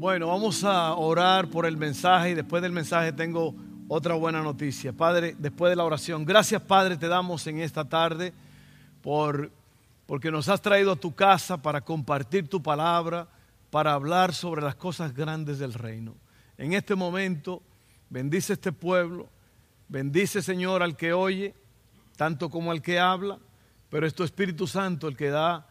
Bueno, vamos a orar por el mensaje y después del mensaje tengo otra buena noticia. Padre, después de la oración, gracias Padre te damos en esta tarde por, porque nos has traído a tu casa para compartir tu palabra, para hablar sobre las cosas grandes del reino. En este momento, bendice este pueblo, bendice Señor al que oye, tanto como al que habla, pero es tu Espíritu Santo el que da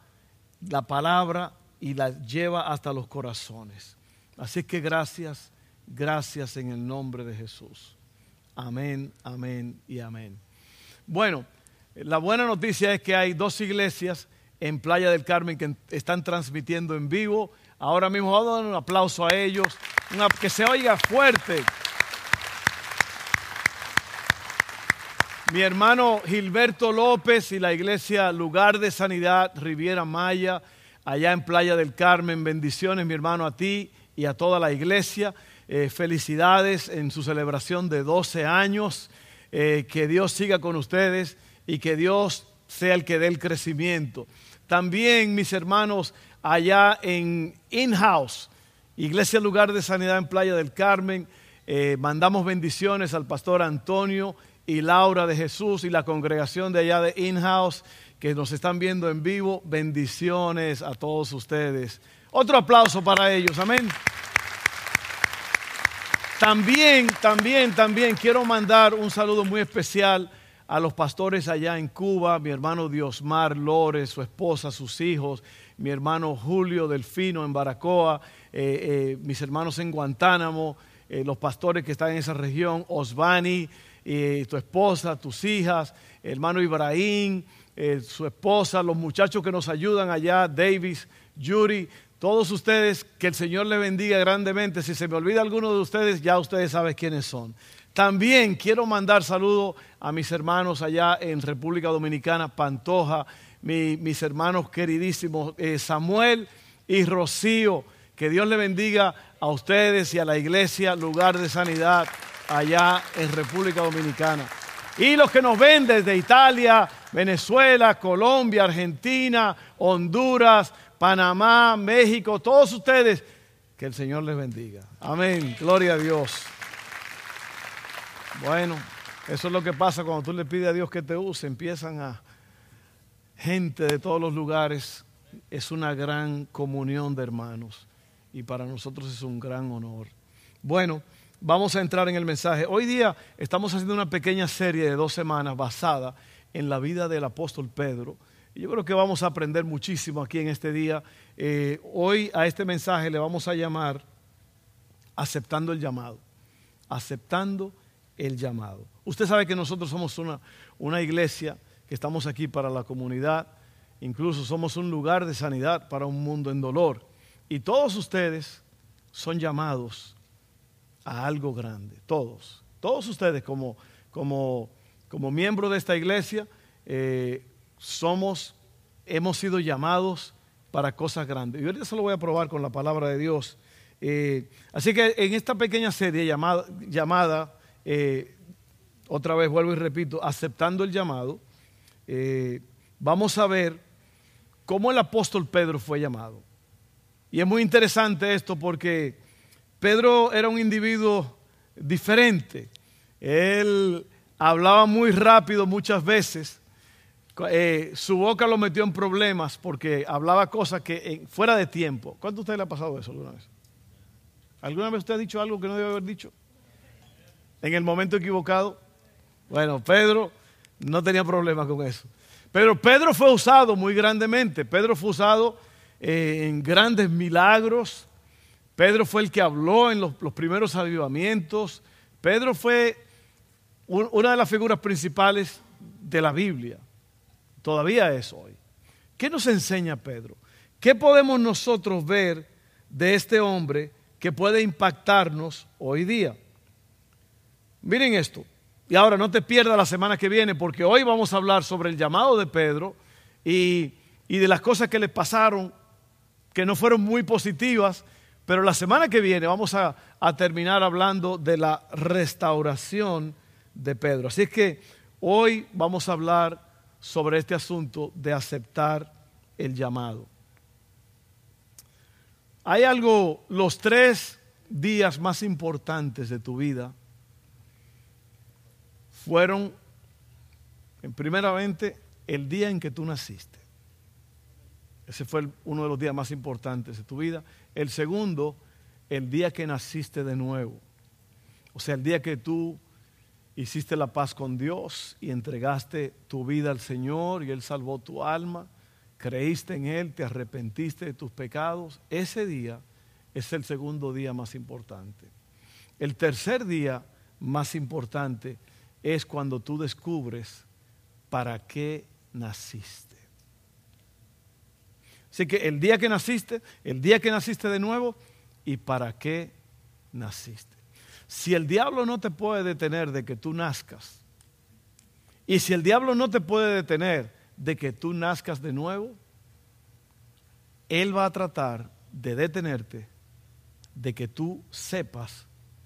la palabra y la lleva hasta los corazones. Así que gracias, gracias en el nombre de Jesús. Amén, amén y amén. Bueno, la buena noticia es que hay dos iglesias en Playa del Carmen que están transmitiendo en vivo. Ahora mismo vamos a dar un aplauso a ellos, que se oiga fuerte. Mi hermano Gilberto López y la iglesia Lugar de Sanidad Riviera Maya, allá en Playa del Carmen. Bendiciones, mi hermano, a ti y a toda la iglesia. Eh, felicidades en su celebración de 12 años. Eh, que Dios siga con ustedes y que Dios sea el que dé el crecimiento. También mis hermanos allá en In-House, Iglesia Lugar de Sanidad en Playa del Carmen, eh, mandamos bendiciones al pastor Antonio y Laura de Jesús y la congregación de allá de In-House que nos están viendo en vivo. Bendiciones a todos ustedes. Otro aplauso para ellos, amén. También, también, también quiero mandar un saludo muy especial a los pastores allá en Cuba, mi hermano Diosmar Lores, su esposa, sus hijos, mi hermano Julio Delfino en Baracoa, eh, eh, mis hermanos en Guantánamo, eh, los pastores que están en esa región, Osvani, tu esposa, tus hijas, hermano Ibrahim, su esposa, los muchachos que nos ayudan allá, Davis, Yuri, todos ustedes, que el Señor le bendiga grandemente. Si se me olvida alguno de ustedes, ya ustedes saben quiénes son. También quiero mandar saludos a mis hermanos allá en República Dominicana, Pantoja, mis hermanos queridísimos eh, Samuel y Rocío. Que Dios le bendiga a ustedes y a la iglesia, lugar de sanidad allá en República Dominicana. Y los que nos ven desde Italia, Venezuela, Colombia, Argentina, Honduras, Panamá, México, todos ustedes, que el Señor les bendiga. Amén, gloria a Dios. Bueno, eso es lo que pasa cuando tú le pides a Dios que te use, empiezan a gente de todos los lugares, es una gran comunión de hermanos y para nosotros es un gran honor. Bueno, vamos a entrar en el mensaje. Hoy día estamos haciendo una pequeña serie de dos semanas basada en la vida del apóstol Pedro yo creo que vamos a aprender muchísimo aquí en este día. Eh, hoy a este mensaje le vamos a llamar aceptando el llamado. Aceptando el llamado. Usted sabe que nosotros somos una, una iglesia que estamos aquí para la comunidad. Incluso somos un lugar de sanidad para un mundo en dolor. Y todos ustedes son llamados a algo grande. Todos. Todos ustedes como, como, como miembros de esta iglesia. Eh, somos, hemos sido llamados para cosas grandes. Y ahorita se lo voy a probar con la palabra de Dios. Eh, así que en esta pequeña serie llamada, llamada eh, otra vez vuelvo y repito, aceptando el llamado, eh, vamos a ver cómo el apóstol Pedro fue llamado. Y es muy interesante esto porque Pedro era un individuo diferente. Él hablaba muy rápido muchas veces eh, su boca lo metió en problemas porque hablaba cosas que fuera de tiempo. ¿Cuánto a usted le ha pasado eso alguna vez? ¿Alguna vez usted ha dicho algo que no debe haber dicho? ¿En el momento equivocado? Bueno, Pedro no tenía problema con eso. Pero Pedro fue usado muy grandemente. Pedro fue usado eh, en grandes milagros. Pedro fue el que habló en los, primeros avivamientos. Pedro fue una de las figuras principales de la Biblia. Todavía es hoy. ¿Qué nos enseña Pedro? ¿Qué podemos nosotros ver de este hombre que puede impactarnos hoy día? Miren esto. Y ahora no te pierdas la semana que viene porque hoy vamos a hablar sobre el llamado de Pedro y, de las cosas que le pasaron que no fueron muy positivas, pero la semana que viene vamos a, a terminar hablando de la restauración de Pedro. Así es que hoy vamos a hablar sobre este asunto de aceptar el llamado. Hay algo, los tres días más importantes de tu vida fueron, primeramente, el día en que tú naciste. Ese fue uno de los días más importantes de tu vida. El segundo, el día que naciste de nuevo. O sea, el día que tú hiciste la paz con Dios y entregaste tu vida al Señor y Él salvó tu alma, creíste en Él, te arrepentiste de tus pecados, ese día es el segundo día más importante. El tercer día más importante es cuando tú descubres para qué naciste. Así que el día que naciste, el día que naciste de nuevo y para qué naciste. Si el diablo no te puede detener de que tú nazcas, y si el diablo no te puede detener de que tú nazcas de nuevo, él va a tratar de detenerte de que tú sepas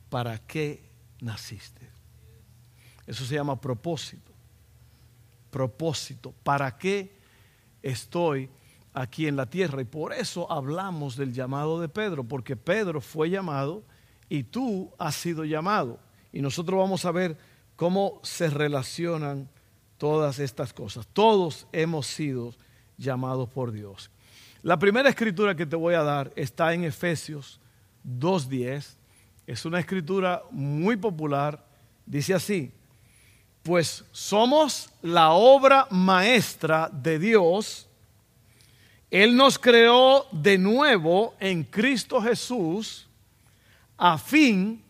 para qué naciste. Eso se llama propósito. Propósito. ¿Para qué estoy aquí en la tierra? Y por eso hablamos del llamado de Pedro, porque Pedro fue llamado y tú has sido llamado. Y nosotros vamos a ver cómo se relacionan todas estas cosas. Todos hemos sido llamados por Dios. La primera escritura que te voy a dar está en Efesios 2.10. Es una escritura muy popular. Dice así, pues somos la obra maestra de Dios. Él nos creó de nuevo en Cristo Jesús a fin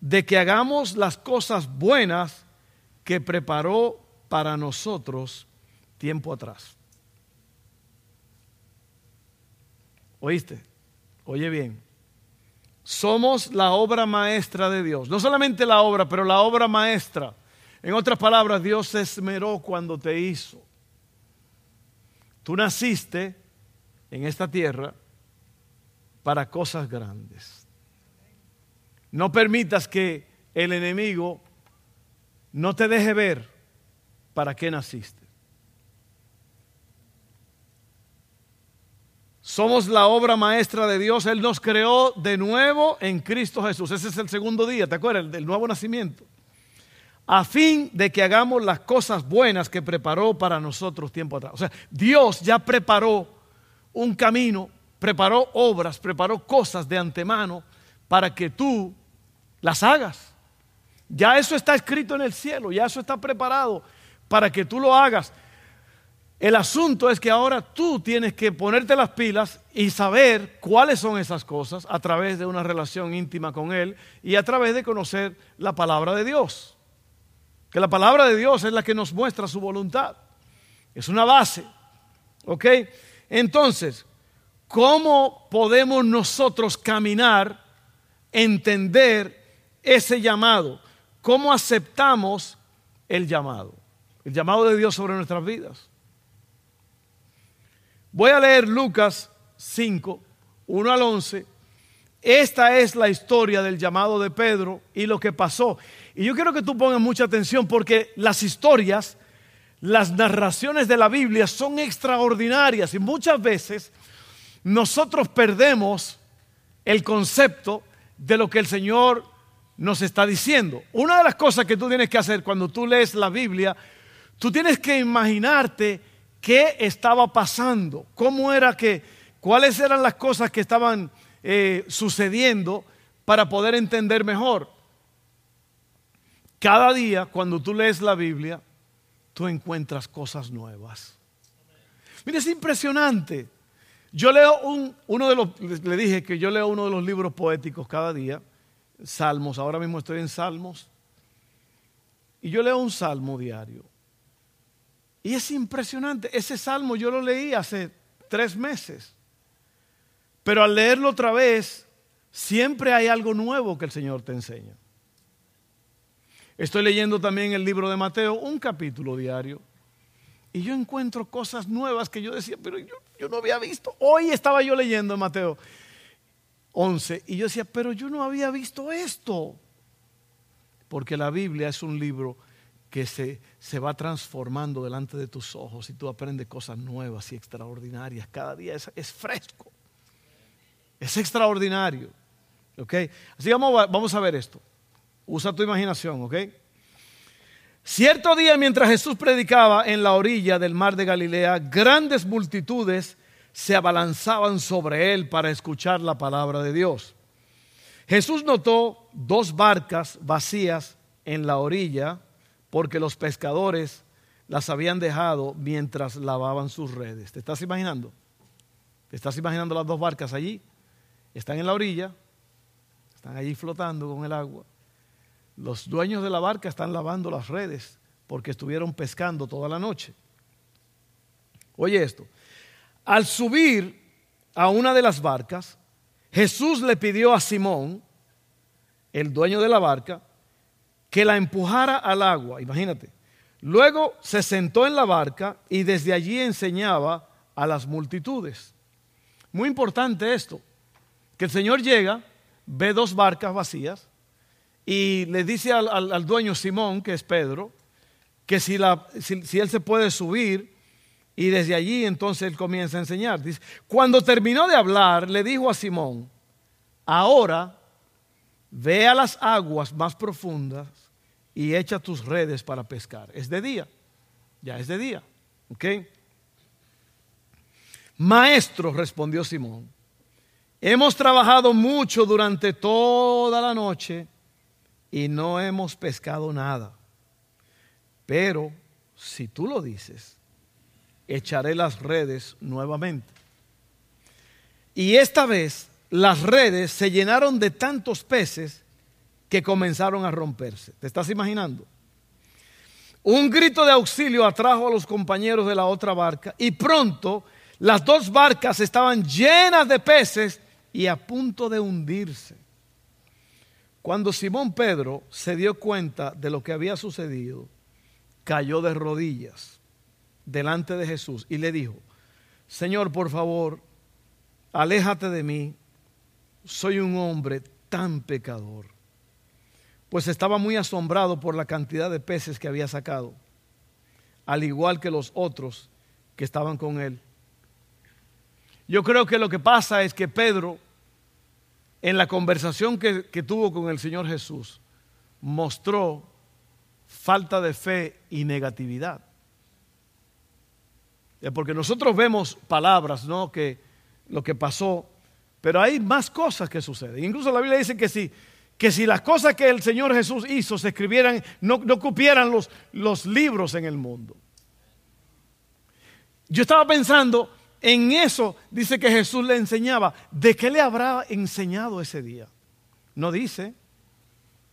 de que hagamos las cosas buenas que preparó para nosotros tiempo atrás. ¿Oíste? Oye bien. Somos la obra maestra de Dios. No solamente la obra, pero la obra maestra. En otras palabras, Dios se esmeró cuando te hizo. Tú naciste en esta tierra para cosas grandes. No permitas que el enemigo no te deje ver para qué naciste. Somos la obra maestra de Dios. Él nos creó de nuevo en Cristo Jesús. Ese es el segundo día, ¿te acuerdas? Del nuevo nacimiento. A fin de que hagamos las cosas buenas que preparó para nosotros tiempo atrás. O sea, Dios ya preparó un camino, preparó obras, preparó cosas de antemano para que tú las hagas. Ya eso está escrito en el cielo, ya eso está preparado para que tú lo hagas. El asunto es que ahora tú tienes que ponerte las pilas y saber cuáles son esas cosas a través de una relación íntima con Él y a través de conocer la palabra de Dios. Que la palabra de Dios es la que nos muestra su voluntad. Es una base. ¿Ok? Entonces, ¿cómo podemos nosotros caminar, entender ese llamado? ¿Cómo aceptamos el llamado? El llamado de Dios sobre nuestras vidas. Voy a leer Lucas 5, 1 al 11. Esta es la historia del llamado de Pedro y lo que pasó. Y yo quiero que tú pongas mucha atención porque las historias, las narraciones de la Biblia son extraordinarias y muchas veces nosotros perdemos el concepto de lo que el Señor nos está diciendo. Una de las cosas que tú tienes que hacer cuando tú lees la Biblia, tú tienes que imaginarte qué estaba pasando, cómo era que, cuáles eran las cosas que estaban eh, sucediendo para poder entender mejor. Cada día, cuando tú lees la Biblia, tú encuentras cosas nuevas. Mira, es impresionante. Yo leo un, uno de los, le dije que yo leo uno de los libros poéticos cada día salmos, ahora mismo estoy en salmos, y yo leo un salmo diario. Y es impresionante, ese salmo yo lo leí hace tres meses, pero al leerlo otra vez, siempre hay algo nuevo que el Señor te enseña. Estoy leyendo también el libro de Mateo, un capítulo diario, y yo encuentro cosas nuevas que yo decía, pero yo, yo no había visto. Hoy estaba yo leyendo en Mateo 11. Y yo decía, pero yo no había visto esto. Porque la Biblia es un libro que se, se, va transformando delante de tus ojos y tú aprendes cosas nuevas y extraordinarias. Cada día es, es fresco. Es extraordinario. ¿Ok? Así vamos, vamos a ver esto. Usa tu imaginación, ¿ok? Cierto día mientras Jesús predicaba en la orilla del mar de Galilea, grandes multitudes se abalanzaban sobre él para escuchar la palabra de Dios. Jesús notó dos barcas vacías en la orilla porque los pescadores las habían dejado mientras lavaban sus redes. ¿Te estás imaginando? ¿Te estás imaginando las dos barcas allí? Están en la orilla, están allí flotando con el agua. Los dueños de la barca están lavando las redes porque estuvieron pescando toda la noche. Oye esto, al subir a una de las barcas, Jesús le pidió a Simón, el dueño de la barca, que la empujara al agua, imagínate. Luego se sentó en la barca y desde allí enseñaba a las multitudes. Muy importante esto, que el Señor llega, ve dos barcas vacías y le dice al, dueño Simón, que es Pedro, que si, si él se puede subir y desde allí entonces él comienza a enseñar. Dice, cuando terminó de hablar, le dijo a Simón, ahora ve a las aguas más profundas y echa tus redes para pescar. Es de día, ya es de día. ¿Ok? Maestro, respondió Simón, hemos trabajado mucho durante toda la noche y no hemos pescado nada. Pero si tú lo dices, echaré las redes nuevamente. Y esta vez las redes se llenaron de tantos peces que comenzaron a romperse. ¿Te estás imaginando? Un grito de auxilio atrajo a los compañeros de la otra barca y pronto las dos barcas estaban llenas de peces y a punto de hundirse. Cuando Simón Pedro se dio cuenta de lo que había sucedido, cayó de rodillas delante de Jesús y le dijo, Señor, por favor, aléjate de mí, soy un hombre tan pecador. Pues estaba muy asombrado por la cantidad de peces que había sacado, al igual que los otros que estaban con él. Yo creo que lo que pasa es que Pedro, en la conversación que, que tuvo con el Señor Jesús, mostró falta de fe y negatividad. Porque nosotros vemos palabras, ¿no? Que lo que pasó, pero hay más cosas que suceden. Incluso la Biblia dice que si, que si las cosas que el Señor Jesús hizo se escribieran, no, no cupieran los, los libros en el mundo. Yo estaba pensando en eso, dice que Jesús le enseñaba. ¿De qué le habrá enseñado ese día? No dice.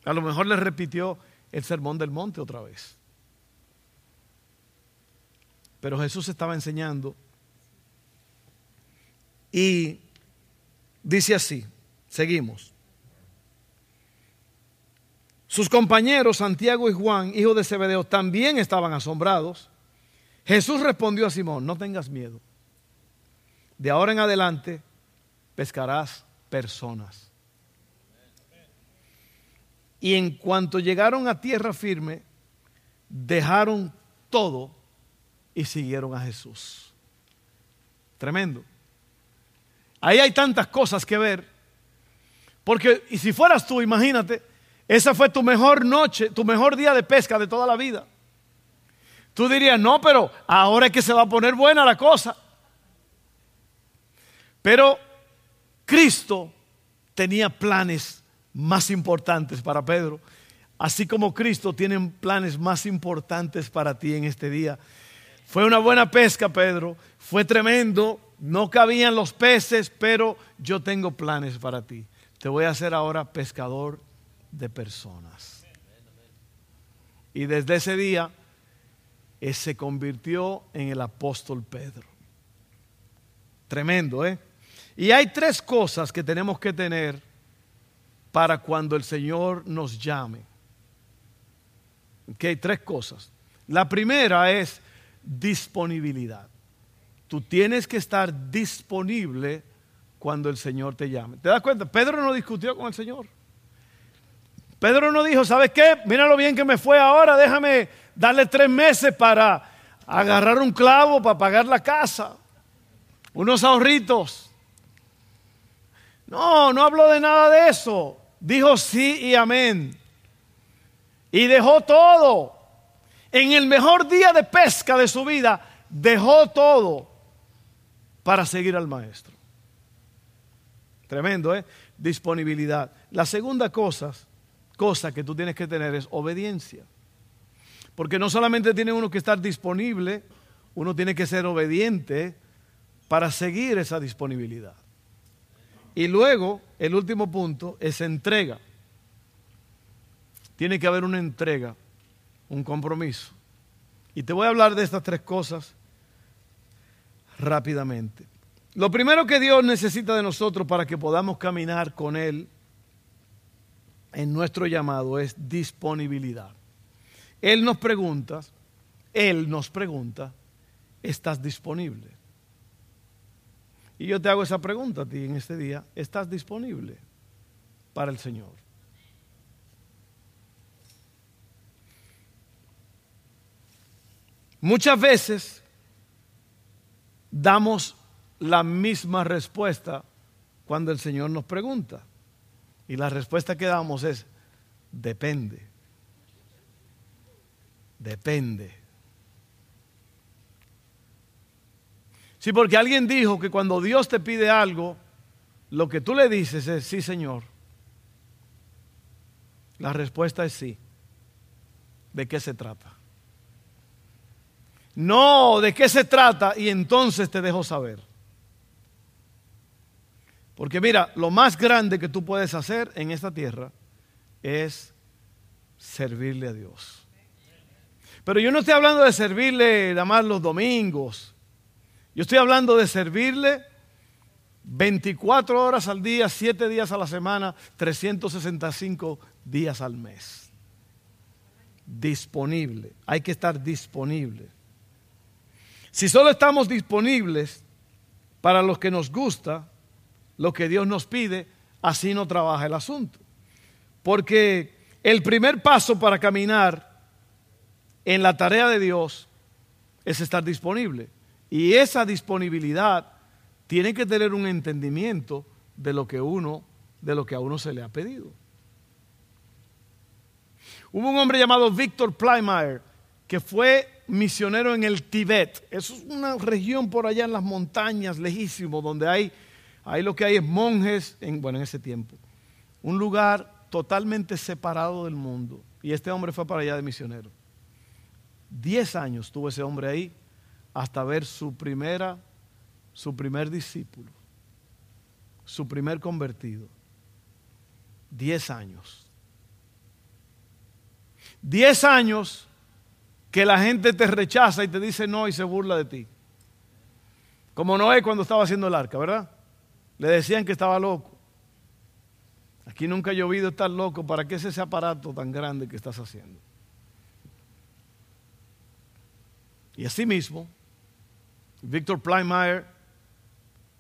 A lo mejor le repitió el sermón del monte otra vez. Pero Jesús estaba enseñando. Y dice así, seguimos. Sus compañeros Santiago y Juan, hijos de Zebedeo, también estaban asombrados. Jesús respondió a Simón, no tengas miedo. De ahora en adelante pescarás personas. Y en cuanto llegaron a tierra firme, dejaron todo y siguieron a Jesús. Tremendo. Ahí hay tantas cosas que ver. Porque, y si fueras tú, imagínate, esa fue tu mejor noche, tu mejor día de pesca de toda la vida. Tú dirías, no, pero ahora es que se va a poner buena la cosa. Pero Cristo tenía planes más importantes para Pedro, así como Cristo tiene planes más importantes para ti en este día. Fue una buena pesca, Pedro. Fue tremendo. No cabían los peces, pero yo tengo planes para ti. Te voy a hacer ahora pescador de personas. Y desde ese día eh, se convirtió en el apóstol Pedro. Tremendo, ¿eh? Y hay tres cosas que tenemos que tener para cuando el Señor nos llame. Ok, tres cosas. La primera es disponibilidad. Tú tienes que estar disponible cuando el Señor te llame. ¿Te das cuenta? Pedro no discutió con el Señor. Pedro no dijo, ¿sabes qué? Mira lo bien que me fue ahora, déjame darle tres meses para agarrar un clavo para pagar la casa, unos ahorritos. No, no habló de nada de eso. Dijo sí y amén. Y dejó todo. En el mejor día de pesca de su vida, dejó todo para seguir al maestro. Tremendo, ¿eh? Disponibilidad. La segunda cosa, cosa que tú tienes que tener es obediencia. Porque no solamente tiene uno que estar disponible, uno tiene que ser obediente para seguir esa disponibilidad. Y luego, el último punto es entrega. Tiene que haber una entrega, un compromiso. Y te voy a hablar de estas tres cosas rápidamente. Lo primero que Dios necesita de nosotros para que podamos caminar con Él en nuestro llamado es disponibilidad. Él nos pregunta, Él nos pregunta, ¿estás disponible? Y yo te hago esa pregunta a ti en este día, ¿estás disponible para el Señor? Muchas veces damos la misma respuesta cuando el Señor nos pregunta. Y la respuesta que damos es, depende. Depende. Sí, porque alguien dijo que cuando Dios te pide algo, lo que tú le dices es, sí, Señor. La respuesta es sí. ¿De qué se trata? No, ¿de qué se trata? Y entonces te dejo saber. Porque mira, lo más grande que tú puedes hacer en esta tierra es servirle a Dios. Pero yo no estoy hablando de servirle nada más los domingos. Yo estoy hablando de servirle 24 horas al día, 7 días a la semana, 365 días al mes. Disponible. Hay que estar disponible. Si solo estamos disponibles para los que nos gusta, lo que Dios nos pide, así no trabaja el asunto. Porque el primer paso para caminar en la tarea de Dios es estar disponible. Y esa disponibilidad tiene que tener un entendimiento de lo que uno, de lo que a uno se le ha pedido. Hubo un hombre llamado Víctor Plymire que fue misionero en el Tibet. Es una región por allá en las montañas, lejísimo, donde hay, hay lo que hay es monjes, en, bueno, en ese tiempo. Un lugar totalmente separado del mundo. Y este hombre fue para allá de misionero. Diez años tuvo ese hombre ahí hasta ver su primera, su primer discípulo, su primer convertido. Diez años. Diez años que la gente te rechaza y te dice no y se burla de ti. Como Noé cuando estaba haciendo el arca, ¿verdad? Le decían que estaba loco. Aquí nunca ha llovido estar loco. ¿Para qué es ese aparato tan grande que estás haciendo? Y así mismo, Víctor Plymire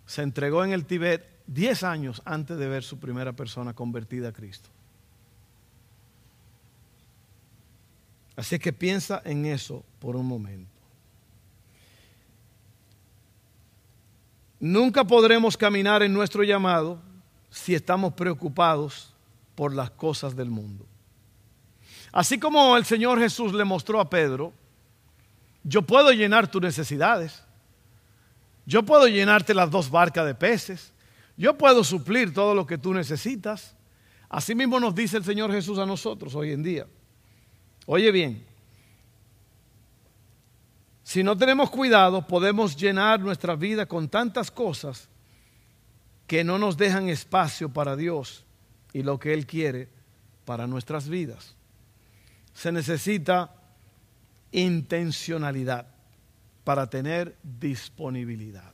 se entregó en el Tíbet 10 años antes de ver su primera persona convertida a Cristo. Así que piensa en eso por un momento. Nunca podremos caminar en nuestro llamado si estamos preocupados por las cosas del mundo. Así como el Señor Jesús le mostró a Pedro, yo puedo llenar tus necesidades, yo puedo llenarte las dos barcas de peces, yo puedo suplir todo lo que tú necesitas. Así mismo nos dice el Señor Jesús a nosotros hoy en día. Oye bien, si no tenemos cuidado, podemos llenar nuestra vida con tantas cosas que no nos dejan espacio para Dios y lo que Él quiere para nuestras vidas. Se necesita intencionalidad para tener disponibilidad.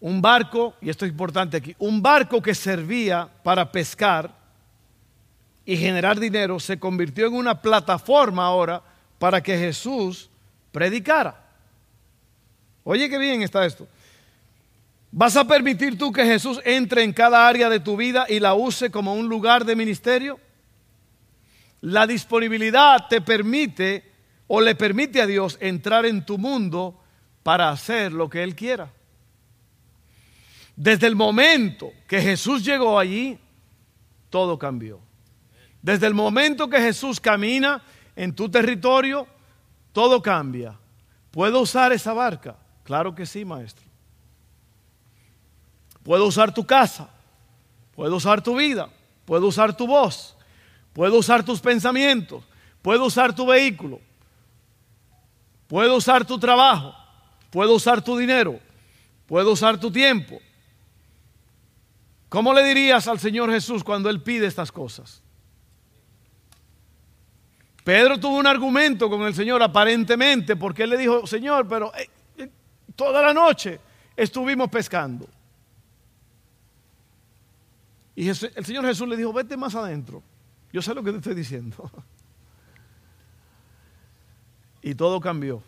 Un barco, y esto es importante aquí, un barco que servía para pescar y generar dinero, se convirtió en una plataforma ahora para que Jesús predicara. Oye, qué bien está esto. ¿Vas a permitir tú que Jesús entre en cada área de tu vida y la use como un lugar de ministerio? La disponibilidad te permite o le permite a Dios entrar en tu mundo para hacer lo que Él quiera. Desde el momento que Jesús llegó allí, todo cambió. Desde el momento que Jesús camina en tu territorio, todo cambia. ¿Puedo usar esa barca? Claro que sí, maestro. Puedo usar tu casa, puedo usar tu vida, puedo usar tu voz, puedo usar tus pensamientos, puedo usar tu vehículo, puedo usar tu trabajo, puedo usar tu dinero, puedo usar tu tiempo. ¿Cómo le dirías al Señor Jesús cuando Él pide estas cosas? Pedro tuvo un argumento con el Señor aparentemente porque él le dijo, Señor, pero eh, eh, toda la noche estuvimos pescando. Y el Señor Jesús le dijo, vete más adentro. Yo sé lo que te estoy diciendo. Y todo cambió.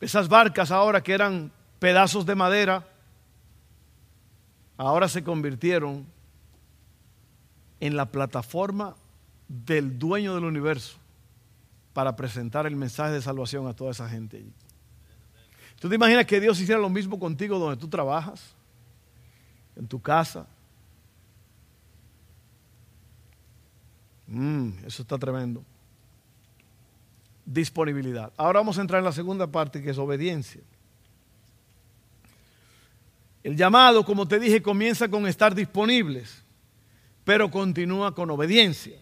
Esas barcas ahora que eran pedazos de madera, ahora se convirtieron en la plataforma del dueño del universo para presentar el mensaje de salvación a toda esa gente. ¿Tú te imaginas que Dios hiciera lo mismo contigo donde tú trabajas? En tu casa. Mm, eso está tremendo. Disponibilidad. Ahora vamos a entrar en la segunda parte que es obediencia. El llamado, como te dije, comienza con estar disponibles, pero continúa con obediencia.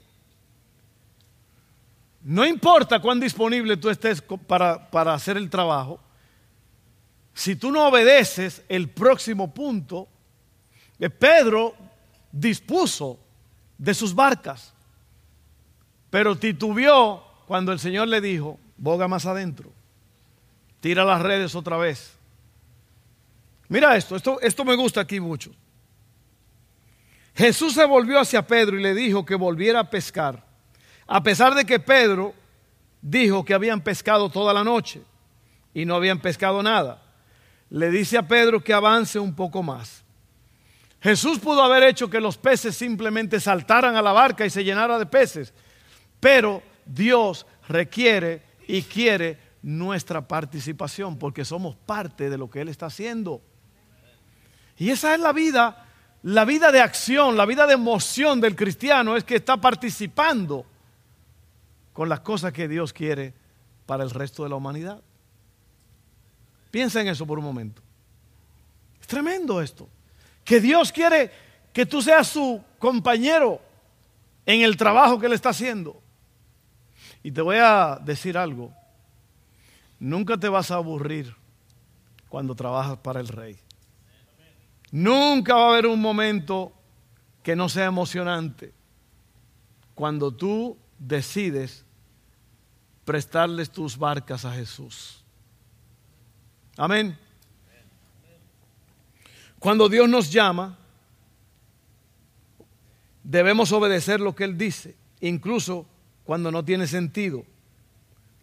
No importa cuán disponible tú estés para, para hacer el trabajo, si tú no obedeces el próximo punto, eh, Pedro dispuso de sus barcas, pero titubeó cuando el Señor le dijo, boga más adentro, tira las redes otra vez. Mira esto, esto, esto me gusta aquí mucho. Jesús se volvió hacia Pedro y le dijo que volviera a pescar. A pesar de que Pedro dijo que habían pescado toda la noche y no habían pescado nada, le dice a Pedro que avance un poco más. Jesús pudo haber hecho que los peces simplemente saltaran a la barca y se llenara de peces, pero Dios requiere y quiere nuestra participación porque somos parte de lo que Él está haciendo. Y esa es la vida, la vida de acción, la vida de emoción del cristiano es que está participando con las cosas que Dios quiere para el resto de la humanidad. Piensa en eso por un momento. Es tremendo esto. Que Dios quiere que tú seas su compañero en el trabajo que Él está haciendo. Y te voy a decir algo. Nunca te vas a aburrir cuando trabajas para el rey. Nunca va a haber un momento que no sea emocionante cuando tú decides prestarles tus barcas a Jesús. Amén. Cuando Dios nos llama, debemos obedecer lo que Él dice, incluso cuando no tiene sentido.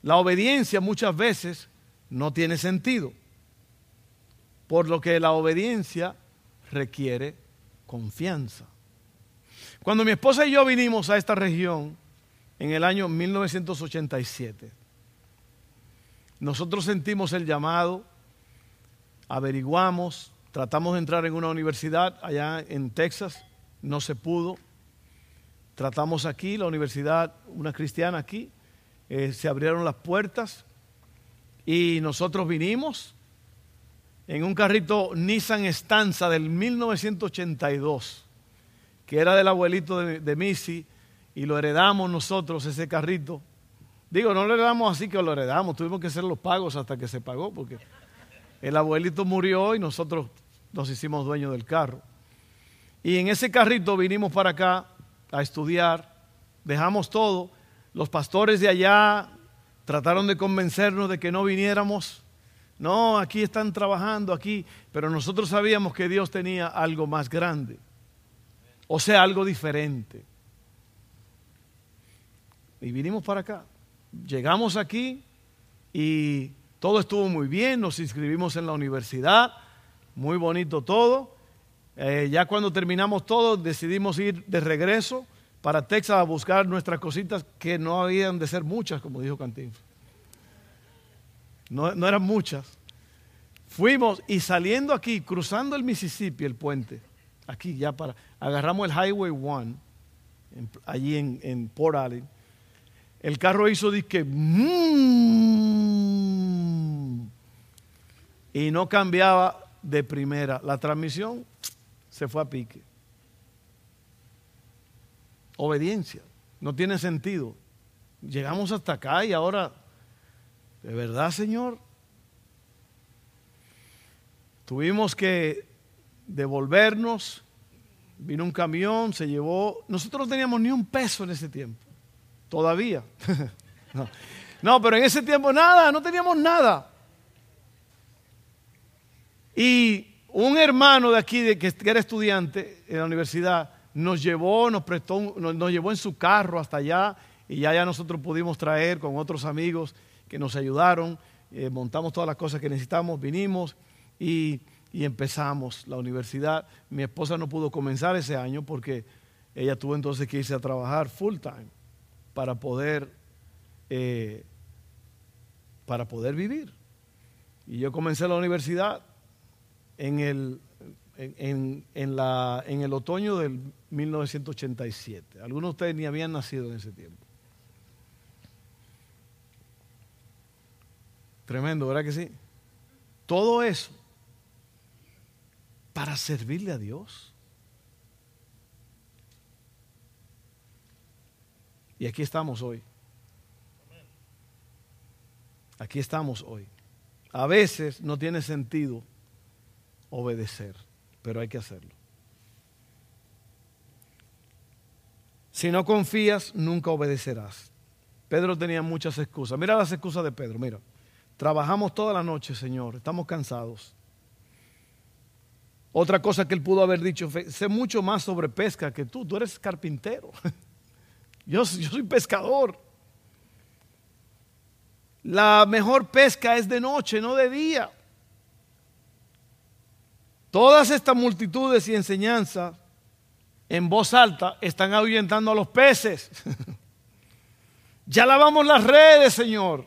La obediencia muchas veces no tiene sentido, por lo que la obediencia requiere confianza. Cuando mi esposa y yo vinimos a esta región, en el año 1987. Nosotros sentimos el llamado, averiguamos, tratamos de entrar en una universidad allá en Texas, no se pudo. Tratamos aquí, la universidad, una cristiana aquí, eh, se abrieron las puertas y nosotros vinimos en un carrito Nissan Stanza del 1982, que era del abuelito de, de Missy y lo heredamos nosotros, ese carrito. Digo, no lo heredamos así que lo heredamos, tuvimos que hacer los pagos hasta que se pagó, porque el abuelito murió y nosotros nos hicimos dueños del carro. Y en ese carrito vinimos para acá a estudiar, dejamos todo. Los pastores de allá trataron de convencernos de que no viniéramos. No, aquí están trabajando, aquí. Pero nosotros sabíamos que Dios tenía algo más grande. O sea, algo diferente y vinimos para acá. Llegamos aquí y todo estuvo muy bien, nos inscribimos en la universidad, muy bonito todo. Eh, ya cuando terminamos todo decidimos ir de regreso para Texas a buscar nuestras cositas que no habían de ser muchas, como dijo Cantín. No, no eran muchas. Fuimos y saliendo aquí, cruzando el Mississippi, el puente, aquí ya para, agarramos el Highway 1, allí en, en, Port Allen. El carro hizo disque mmm, y no cambiaba de primera. La transmisión se fue a pique. Obediencia. No tiene sentido. Llegamos hasta acá y ahora, ¿de verdad, Señor? Tuvimos que devolvernos. Vino un camión, se llevó. Nosotros no teníamos ni un peso en ese tiempo. Todavía. no. pero en ese tiempo nada, no teníamos nada. Y un hermano de aquí, de que era estudiante en la universidad, nos llevó, nos prestó, nos, llevó en su carro hasta allá y ya, ya nosotros pudimos traer con otros amigos que nos ayudaron, eh, montamos todas las cosas que necesitamos, vinimos y, empezamos la universidad. Mi esposa no pudo comenzar ese año porque ella tuvo entonces que irse a trabajar full time para poder, eh, para poder vivir. Y yo comencé la universidad en el, en, la, en el otoño del 1987. Algunos de ustedes ni habían nacido en ese tiempo. Tremendo, ¿verdad que sí? Todo eso para servirle a Dios. Y aquí estamos hoy. Aquí estamos hoy. A veces no tiene sentido obedecer, pero hay que hacerlo. Si no confías, nunca obedecerás. Pedro tenía muchas excusas. Mira las excusas de Pedro, mira. Trabajamos toda la noche, Señor, estamos cansados. Otra cosa que él pudo haber dicho, sé mucho más sobre pesca que tú, tú eres carpintero. Yo, yo soy pescador. La mejor pesca es de noche, no de día. Todas estas multitudes y enseñanzas en voz alta están ahuyentando a los peces. ya lavamos las redes, Señor.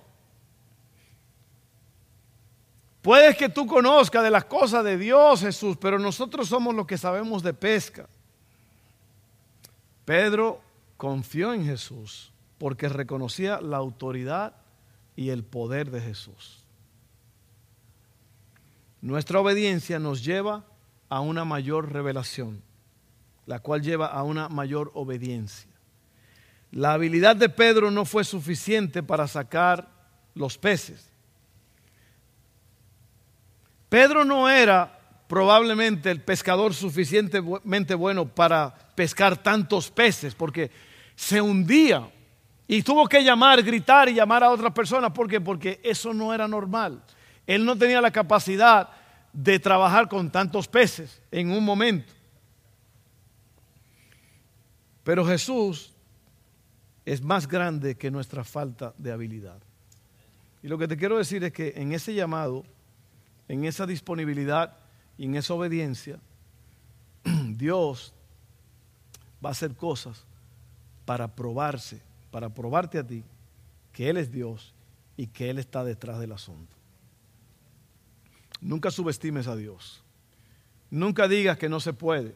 Puedes que tú conozcas de las cosas de Dios, Jesús, pero nosotros somos los que sabemos de pesca. Pedro confió en Jesús porque reconocía la autoridad y el poder de Jesús. Nuestra obediencia nos lleva a una mayor revelación, la cual lleva a una mayor obediencia. La habilidad de Pedro no fue suficiente para sacar los peces. Pedro no era probablemente el pescador suficientemente bueno para pescar tantos peces, porque se hundía y tuvo que llamar, gritar y llamar a otras personas. ¿Por qué? Porque eso no era normal. Él no tenía la capacidad de trabajar con tantos peces en un momento. Pero Jesús es más grande que nuestra falta de habilidad. Y lo que te quiero decir es que en ese llamado, en esa disponibilidad y en esa obediencia, Dios va a hacer cosas para probarse, para probarte a ti que Él es Dios y que Él está detrás del asunto. Nunca subestimes a Dios. Nunca digas que no se puede,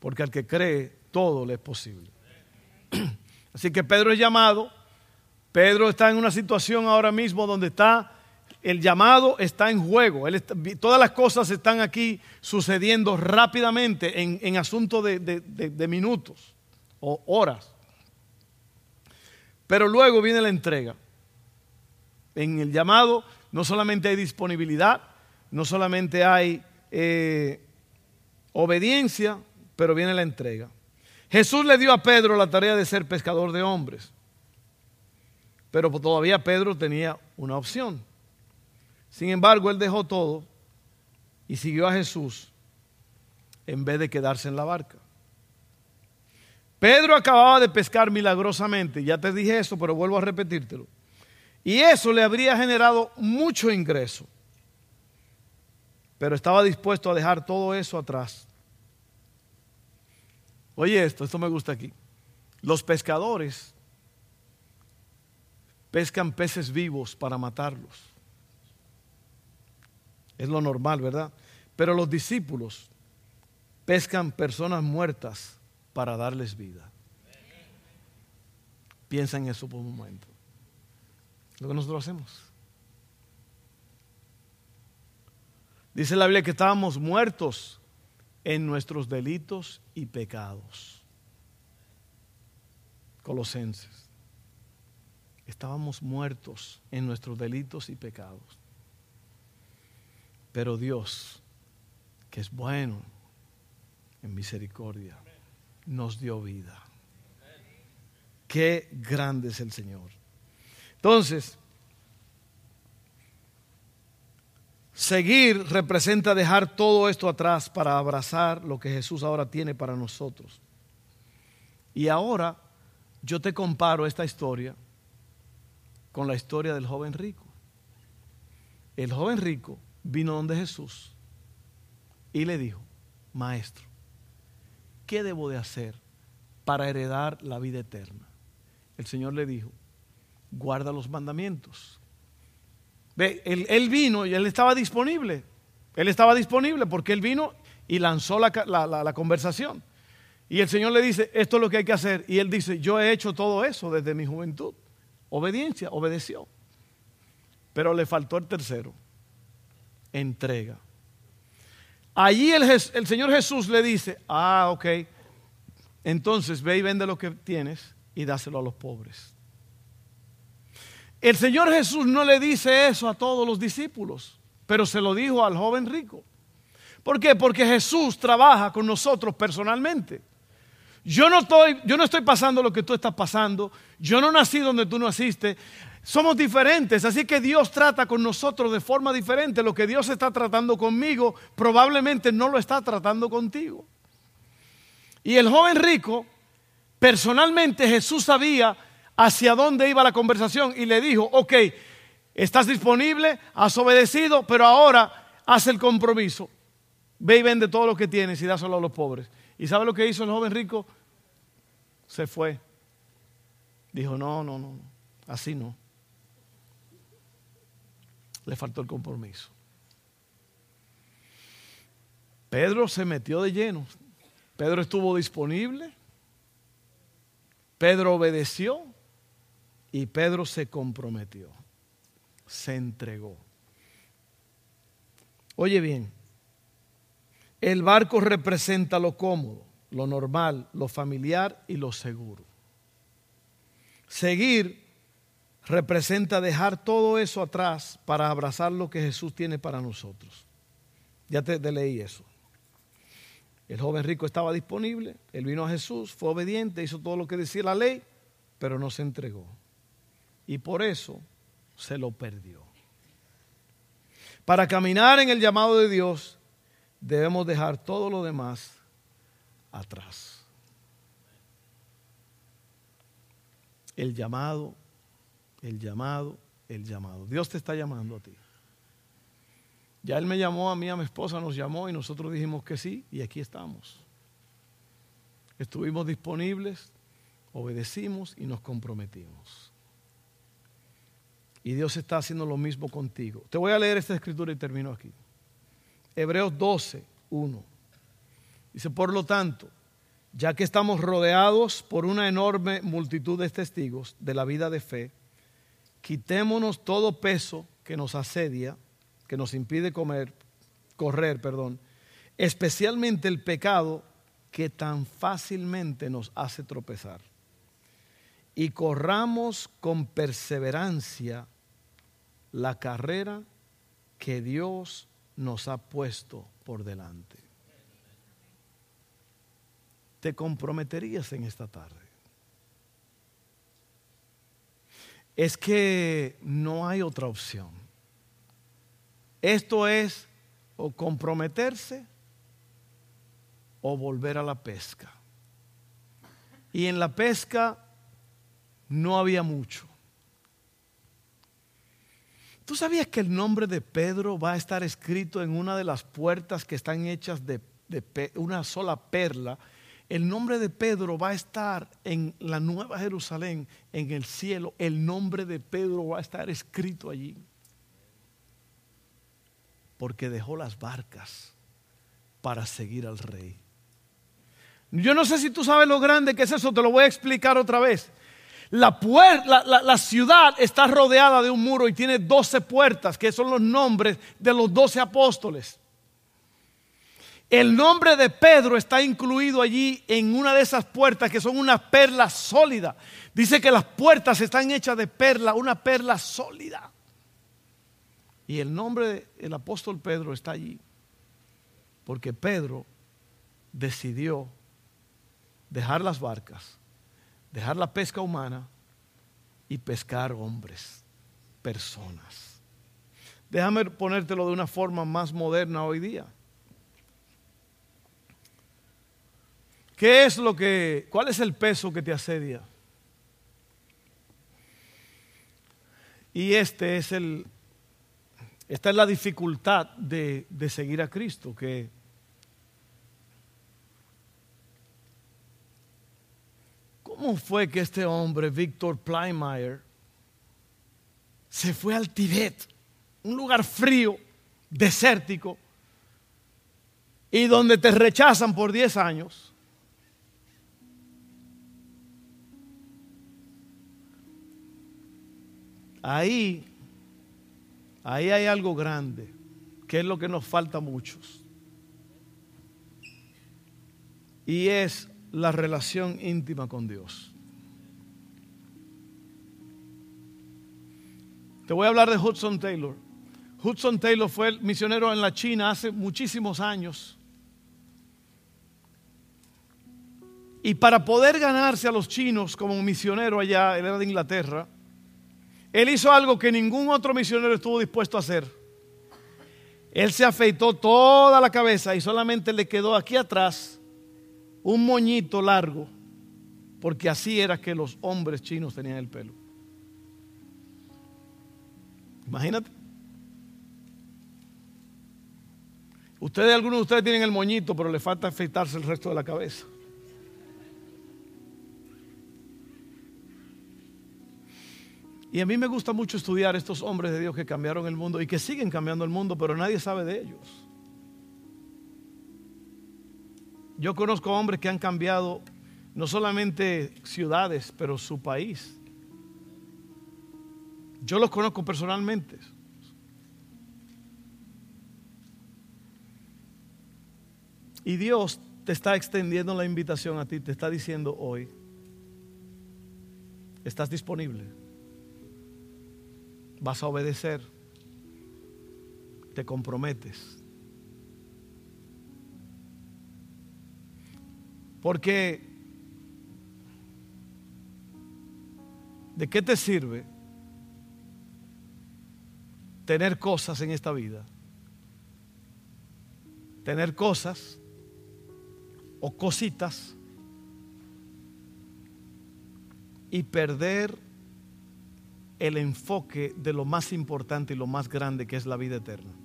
porque al que cree todo le es posible. Así que Pedro es llamado. Pedro está en una situación ahora mismo donde está, el llamado está en juego. todas las cosas están aquí sucediendo rápidamente en, en asunto de, de minutos o horas. Pero luego viene la entrega. En el llamado no solamente hay disponibilidad, no solamente hay eh, obediencia, pero viene la entrega. Jesús le dio a Pedro la tarea de ser pescador de hombres, pero todavía Pedro tenía una opción. Sin embargo, él dejó todo y siguió a Jesús en vez de quedarse en la barca. Pedro acababa de pescar milagrosamente, ya te dije eso, pero vuelvo a repetírtelo. Y eso le habría generado mucho ingreso. Pero estaba dispuesto a dejar todo eso atrás. Oye esto, esto me gusta aquí. Los pescadores pescan peces vivos para matarlos. Es lo normal, ¿verdad? Pero los discípulos pescan personas muertas para darles vida. Piensa en eso por un momento. Lo que nosotros hacemos. Dice la Biblia que estábamos muertos en nuestros delitos y pecados. Colosenses. Estábamos muertos en nuestros delitos y pecados. Pero Dios, que es bueno en misericordia, nos dio vida. Qué grande es el Señor. Entonces, seguir representa dejar todo esto atrás para abrazar lo que Jesús ahora tiene para nosotros. Y ahora yo te comparo esta historia con la historia del joven rico. El joven rico vino donde Jesús y le dijo, maestro, ¿qué debo de hacer para heredar la vida eterna? El Señor le dijo, guarda los mandamientos. Ve, él, vino y él estaba disponible. Él estaba disponible porque él vino y lanzó la, la, conversación. Y el Señor le dice, esto es lo que hay que hacer. Y él dice, yo he hecho todo eso desde mi juventud. Obediencia, obedeció. Pero le faltó el tercero, entrega. Allí el, el, Señor Jesús le dice, ah, ok, entonces ve y vende lo que tienes y dáselo a los pobres. El Señor Jesús no le dice eso a todos los discípulos, pero se lo dijo al joven rico. ¿Por qué? Porque Jesús trabaja con nosotros personalmente. Yo no estoy, yo no estoy pasando lo que tú estás pasando. Yo no nací donde tú naciste. Somos diferentes, así que Dios trata con nosotros de forma diferente. Lo que Dios está tratando conmigo, probablemente no lo está tratando contigo. Y el joven rico, personalmente Jesús sabía hacia dónde iba la conversación y le dijo, ok, estás disponible, has obedecido, pero ahora haz el compromiso. Ve y vende todo lo que tienes y dáselo a los pobres. ¿Y sabe lo que hizo el joven rico? Se fue. Dijo, no, no, no, así no le faltó el compromiso. Pedro se metió de lleno. Pedro estuvo disponible. Pedro obedeció y Pedro se comprometió. Se entregó. Oye bien, el barco representa lo cómodo, lo normal, lo familiar y lo seguro. Seguir representa dejar todo eso atrás para abrazar lo que Jesús tiene para nosotros. Ya te, leí eso. El joven rico estaba disponible, él vino a Jesús, fue obediente, hizo todo lo que decía la ley, pero no se entregó. Y por eso se lo perdió. Para caminar en el llamado de Dios, debemos dejar todo lo demás atrás. El llamado el llamado, el llamado. Dios te está llamando a ti. Ya Él me llamó a mí, a mi esposa nos llamó y nosotros dijimos que sí y aquí estamos. Estuvimos disponibles, obedecimos y nos comprometimos. Y Dios está haciendo lo mismo contigo. Te voy a leer esta escritura y termino aquí. Hebreos 12, 1. Dice, por lo tanto, ya que estamos rodeados por una enorme multitud de testigos de la vida de fe, quitémonos todo peso que nos asedia, que nos impide comer, correr, perdón, especialmente el pecado que tan fácilmente nos hace tropezar. Y corramos con perseverancia la carrera que Dios nos ha puesto por delante. ¿Te comprometerías en esta tarde? es que no hay otra opción. Esto es o comprometerse o volver a la pesca. Y en la pesca no había mucho. ¿Tú sabías que el nombre de Pedro va a estar escrito en una de las puertas que están hechas de, una sola perla el nombre de Pedro va a estar en la Nueva Jerusalén, en el cielo. El nombre de Pedro va a estar escrito allí. porque dejó las barcas para seguir al rey. Yo no sé si tú sabes lo grande que es eso, te lo voy a explicar otra vez. La, la, ciudad está rodeada de un muro y tiene doce puertas, que son los nombres de los doce apóstoles. El nombre de Pedro está incluido allí en una de esas puertas que son una perla sólida. Dice que las puertas están hechas de perla, una perla sólida. Y el nombre del apóstol Pedro está allí. Porque Pedro decidió dejar las barcas, dejar la pesca humana y pescar hombres, personas. Déjame ponértelo de una forma más moderna hoy día. ¿Qué es lo que, cuál es el peso que te asedia? Y este es el, esta es la dificultad de, de seguir a Cristo, que ¿Cómo fue que este hombre, Víctor Plymire, se fue al Tibet, un lugar frío, desértico, y donde te rechazan por 10 años? Ahí, ahí hay algo grande, que es lo que nos falta a muchos. Y es la relación íntima con Dios. Te voy a hablar de Hudson Taylor. Hudson Taylor fue el misionero en la China hace muchísimos años. Y para poder ganarse a los chinos como misionero allá, él era de Inglaterra, él hizo algo que ningún otro misionero estuvo dispuesto a hacer. Él se afeitó toda la cabeza y solamente le quedó aquí atrás un moñito largo, porque así era que los hombres chinos tenían el pelo. Imagínate. Ustedes, algunos de ustedes tienen el moñito, pero le falta afeitarse el resto de la cabeza. Y a mí me gusta mucho estudiar estos hombres de Dios que cambiaron el mundo y que siguen cambiando el mundo, pero nadie sabe de ellos. Yo conozco hombres que han cambiado no solamente ciudades, pero su país. Yo los conozco personalmente. Y Dios te está extendiendo la invitación a ti, te está diciendo hoy, estás disponible vas a obedecer, te comprometes. Porque, ¿de qué te sirve tener cosas en esta vida? Tener cosas o cositas y perder el enfoque de lo más importante y lo más grande que es la vida eterna.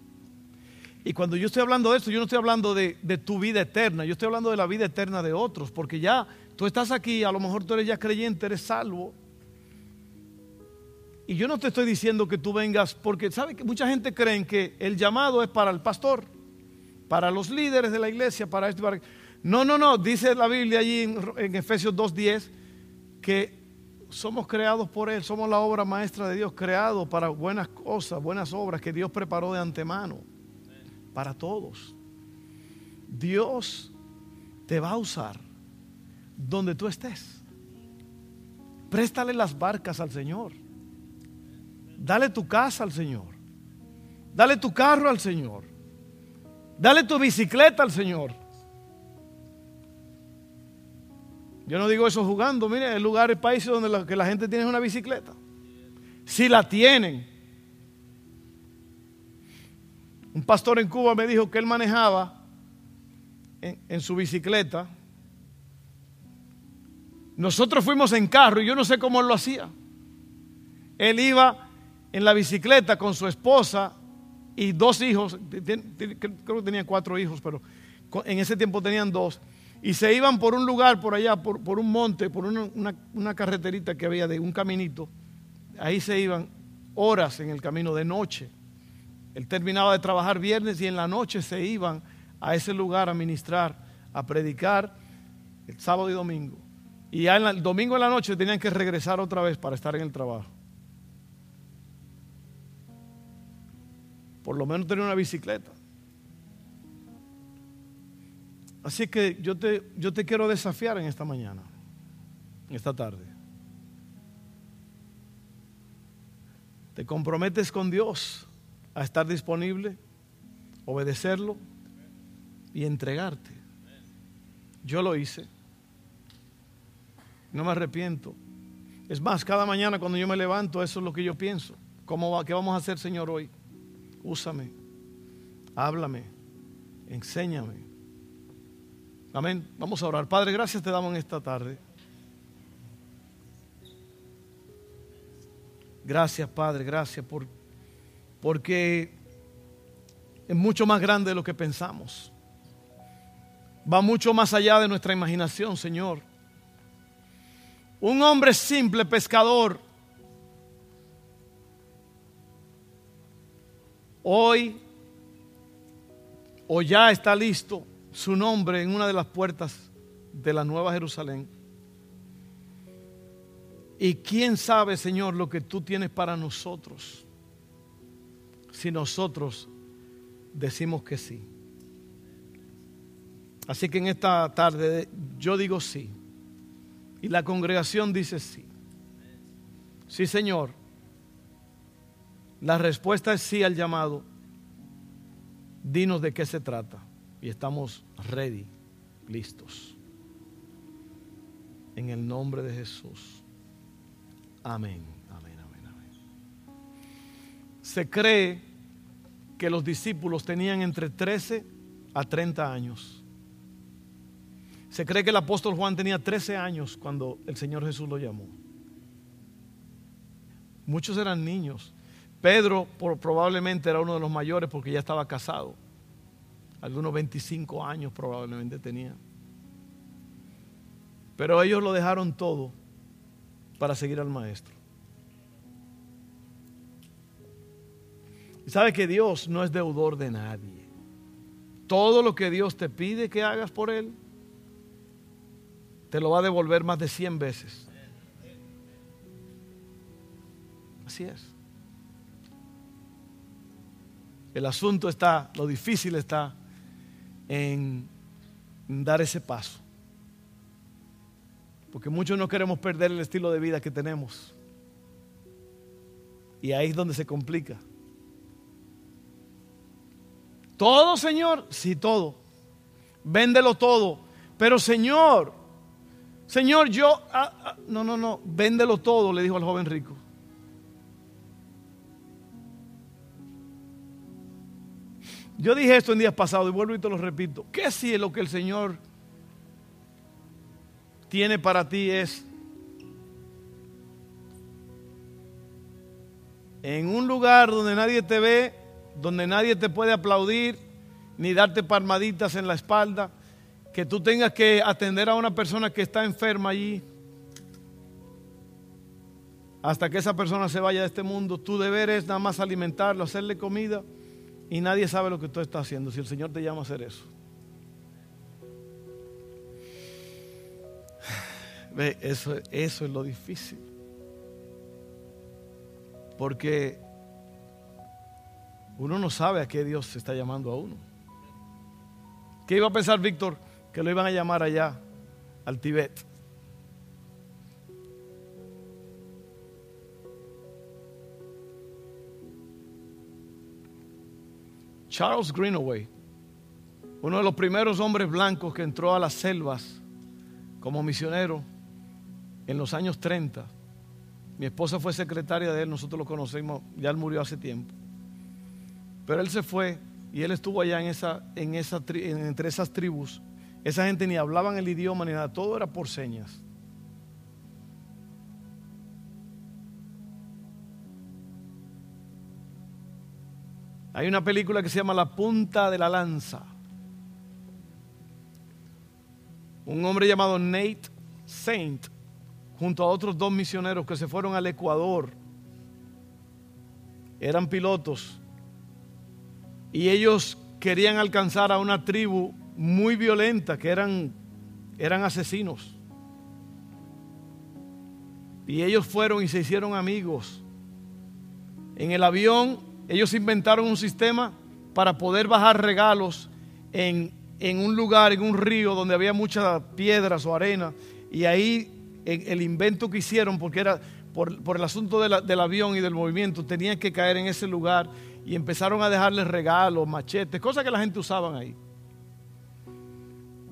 Y cuando yo estoy hablando de esto, yo no estoy hablando de, tu vida eterna, yo estoy hablando de la vida eterna de otros, porque ya tú estás aquí, a lo mejor tú eres ya creyente, eres salvo. Y yo no te estoy diciendo que tú vengas, porque sabe que mucha gente cree que el llamado es para el pastor, para los líderes de la iglesia, para esto. Para... No, no, no, dice la Biblia allí en, en Efesios 2.10 que somos creados por Él, somos la obra maestra de Dios, creados para buenas cosas, buenas obras que Dios preparó de antemano para todos. Dios te va a usar donde tú estés. Préstale las barcas al Señor. Dale tu casa al Señor. Dale tu carro al Señor. Dale tu bicicleta al Señor. Yo no digo eso jugando, mire, hay lugares, países donde la, la gente tiene una bicicleta. Si la tienen. Un pastor en Cuba me dijo que él manejaba en, su bicicleta. Nosotros fuimos en carro y yo no sé cómo él lo hacía. Él iba en la bicicleta con su esposa y dos hijos, creo que tenía cuatro hijos, pero en ese tiempo tenían dos y se iban por un lugar por allá, por, un monte, por una, una, carreterita que había de un caminito. Ahí se iban horas en el camino de noche. Él terminaba de trabajar viernes y en la noche se iban a ese lugar a ministrar, a predicar el sábado y domingo. Y ya el domingo en la noche tenían que regresar otra vez para estar en el trabajo. Por lo menos tener una bicicleta. Así que yo te, yo te quiero desafiar en esta mañana, en esta tarde. Te comprometes con Dios a estar disponible, obedecerlo y entregarte. Yo lo hice. No me arrepiento. Es más, cada mañana cuando yo me levanto, eso es lo que yo pienso. ¿Cómo va? ¿Qué vamos a hacer, Señor, hoy? Úsame, háblame, enséñame. Amén. Vamos a orar. Padre, gracias te damos en esta tarde. Gracias, Padre, gracias por, porque es mucho más grande de lo que pensamos. Va mucho más allá de nuestra imaginación, Señor. Un hombre simple, pescador, hoy o ya está listo su nombre en una de las puertas de la Nueva Jerusalén. Y quién sabe, Señor, lo que tú tienes para nosotros si nosotros decimos que sí. Así que en esta tarde yo digo sí. Y la congregación dice sí. Sí, Señor. La respuesta es sí al llamado. Dinos de qué se trata. Y estamos ready, listos. En el nombre de Jesús. Amén, amén, amén, amén. Se cree que los discípulos tenían entre 13 a 30 años. Se cree que el apóstol Juan tenía 13 años cuando el Señor Jesús lo llamó. Muchos eran niños. Pedro probablemente era uno de los mayores porque ya estaba casado. Algunos 25 años probablemente tenía. Pero ellos lo dejaron todo para seguir al maestro. Sabe que Dios no es deudor de nadie. Todo lo que Dios te pide que hagas por Él, te lo va a devolver más de 100 veces. Así es. El asunto está, lo difícil está en dar ese paso. Porque muchos no queremos perder el estilo de vida que tenemos. Y ahí es donde se complica. Todo, Señor, sí, todo. Véndelo todo. Pero, Señor, Señor, yo... Ah, ah, no, no, no, véndelo todo, le dijo al joven rico. Yo dije esto en días pasados y vuelvo y te lo repito. ¿Qué si lo que el Señor tiene para ti es en un lugar donde nadie te ve, donde nadie te puede aplaudir, ni darte palmaditas en la espalda, que tú tengas que atender a una persona que está enferma allí, hasta que esa persona se vaya de este mundo, tu deber es nada más alimentarlo, hacerle comida y nadie sabe lo que tú estás haciendo si el Señor te llama a hacer eso. Ve, eso, eso es lo difícil. Porque uno no sabe a qué Dios está llamando a uno. ¿Qué iba a pensar Víctor? Que lo iban a llamar allá, al Tibet. Charles Greenaway, uno de los primeros hombres blancos que entró a las selvas como misionero en los años 30. Mi esposa fue secretaria de él, nosotros lo conocimos, ya él murió hace tiempo. Pero él se fue y él estuvo allá en esa, en esa, entre esas tribus. Esa gente ni hablaban el idioma ni nada, todo era por señas. Hay una película que se llama La punta de la lanza. Un hombre llamado Nate Saint, junto a otros dos misioneros que se fueron al Ecuador, eran pilotos Y ellos querían alcanzar a una tribu muy violenta, que eran, eran asesinos. Y ellos fueron y se hicieron amigos. En el avión, ellos inventaron un sistema para poder bajar regalos en, en un lugar, en un río donde había muchas piedras o arena. Y ahí el invento que hicieron, porque era por, por el asunto del avión y del movimiento, tenían que caer en ese lugar y empezaron a dejarles regalos, machetes, cosas que la gente usaban ahí.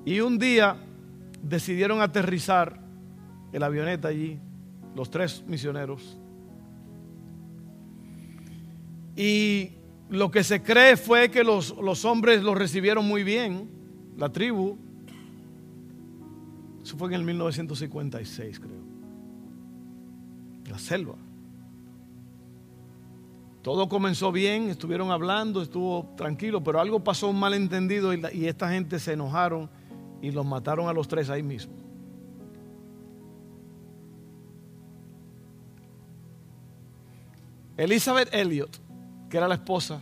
Y un día decidieron aterrizar el avioneta allí, los tres misioneros. Y lo que se cree fue que los, los hombres los recibieron muy bien, la tribu. Eso fue en el 1956, creo. La selva. Todo comenzó bien, estuvieron hablando, estuvo tranquilo, pero algo pasó, un malentendido y, y esta gente se enojaron y los mataron a los tres ahí mismo. Elizabeth Elliot, que era la esposa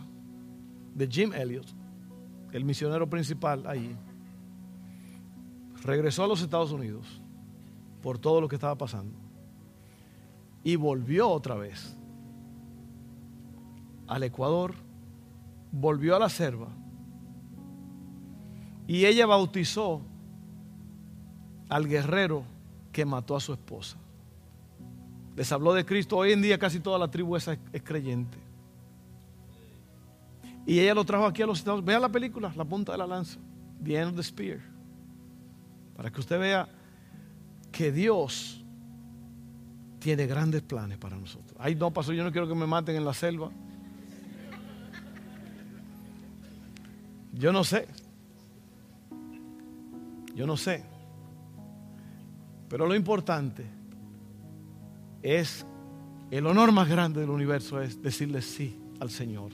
de Jim Elliot, el misionero principal allí, regresó a los Estados Unidos por todo lo que estaba pasando y volvió otra vez al Ecuador, volvió a la selva y ella bautizó al guerrero que mató a su esposa. Les habló de Cristo. Hoy en día casi toda la tribu esa es, creyente. Y ella lo trajo aquí a los Estados Unidos. Vea la película, La punta de la lanza. The End of the Spear. Para que usted vea que Dios tiene grandes planes para nosotros. Ay, no, pasó, yo no quiero que me maten en la selva. Yo no sé. Yo no sé. Pero lo importante es, el honor más grande del universo es decirle sí al Señor.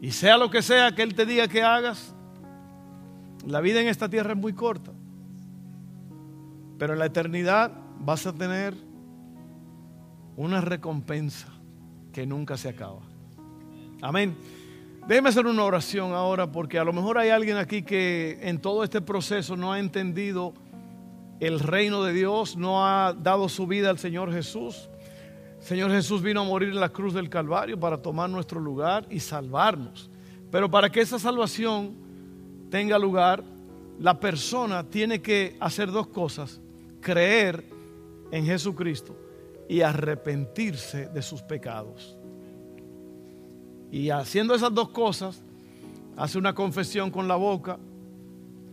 Y sea lo que sea que Él te diga que hagas, la vida en esta tierra es muy corta. Pero en la eternidad vas a tener una recompensa que nunca se acaba. Amén. Déjeme hacer una oración ahora porque a lo mejor hay alguien aquí que en todo este proceso no ha entendido el reino de Dios, no ha dado su vida al Señor Jesús. Señor Jesús vino a morir en la cruz del Calvario para tomar nuestro lugar y salvarnos. Pero para que esa salvación tenga lugar, la persona tiene que hacer dos cosas. Creer en Jesucristo y arrepentirse de sus pecados. Y haciendo esas dos cosas, hace una confesión con la boca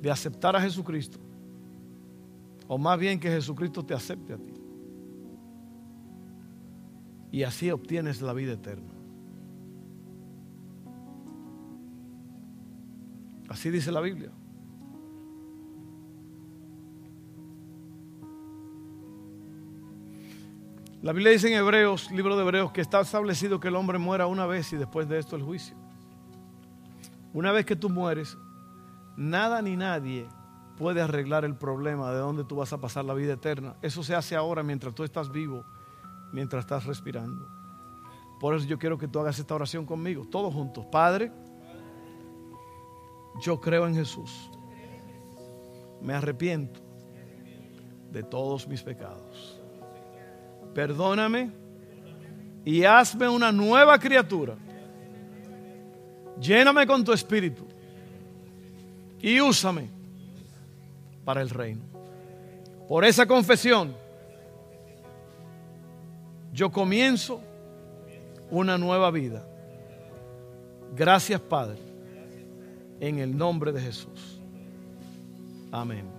de aceptar a Jesucristo. O más bien que Jesucristo te acepte a ti. Y así obtienes la vida eterna. Así dice la Biblia. La Biblia dice en Hebreos, libro de Hebreos, que está establecido que el hombre muera una vez y después de esto el juicio. Una vez que tú mueres, nada ni nadie puede arreglar el problema de dónde tú vas a pasar la vida eterna. Eso se hace ahora mientras tú estás vivo, mientras estás respirando. Por eso yo quiero que tú hagas esta oración conmigo, todos juntos. Padre, yo creo en Jesús. Me arrepiento de todos mis pecados perdóname y hazme una nueva criatura. Lléname con tu espíritu y úsame para el reino. Por esa confesión, yo comienzo una nueva vida. Gracias, Padre, en el nombre de Jesús. Amén.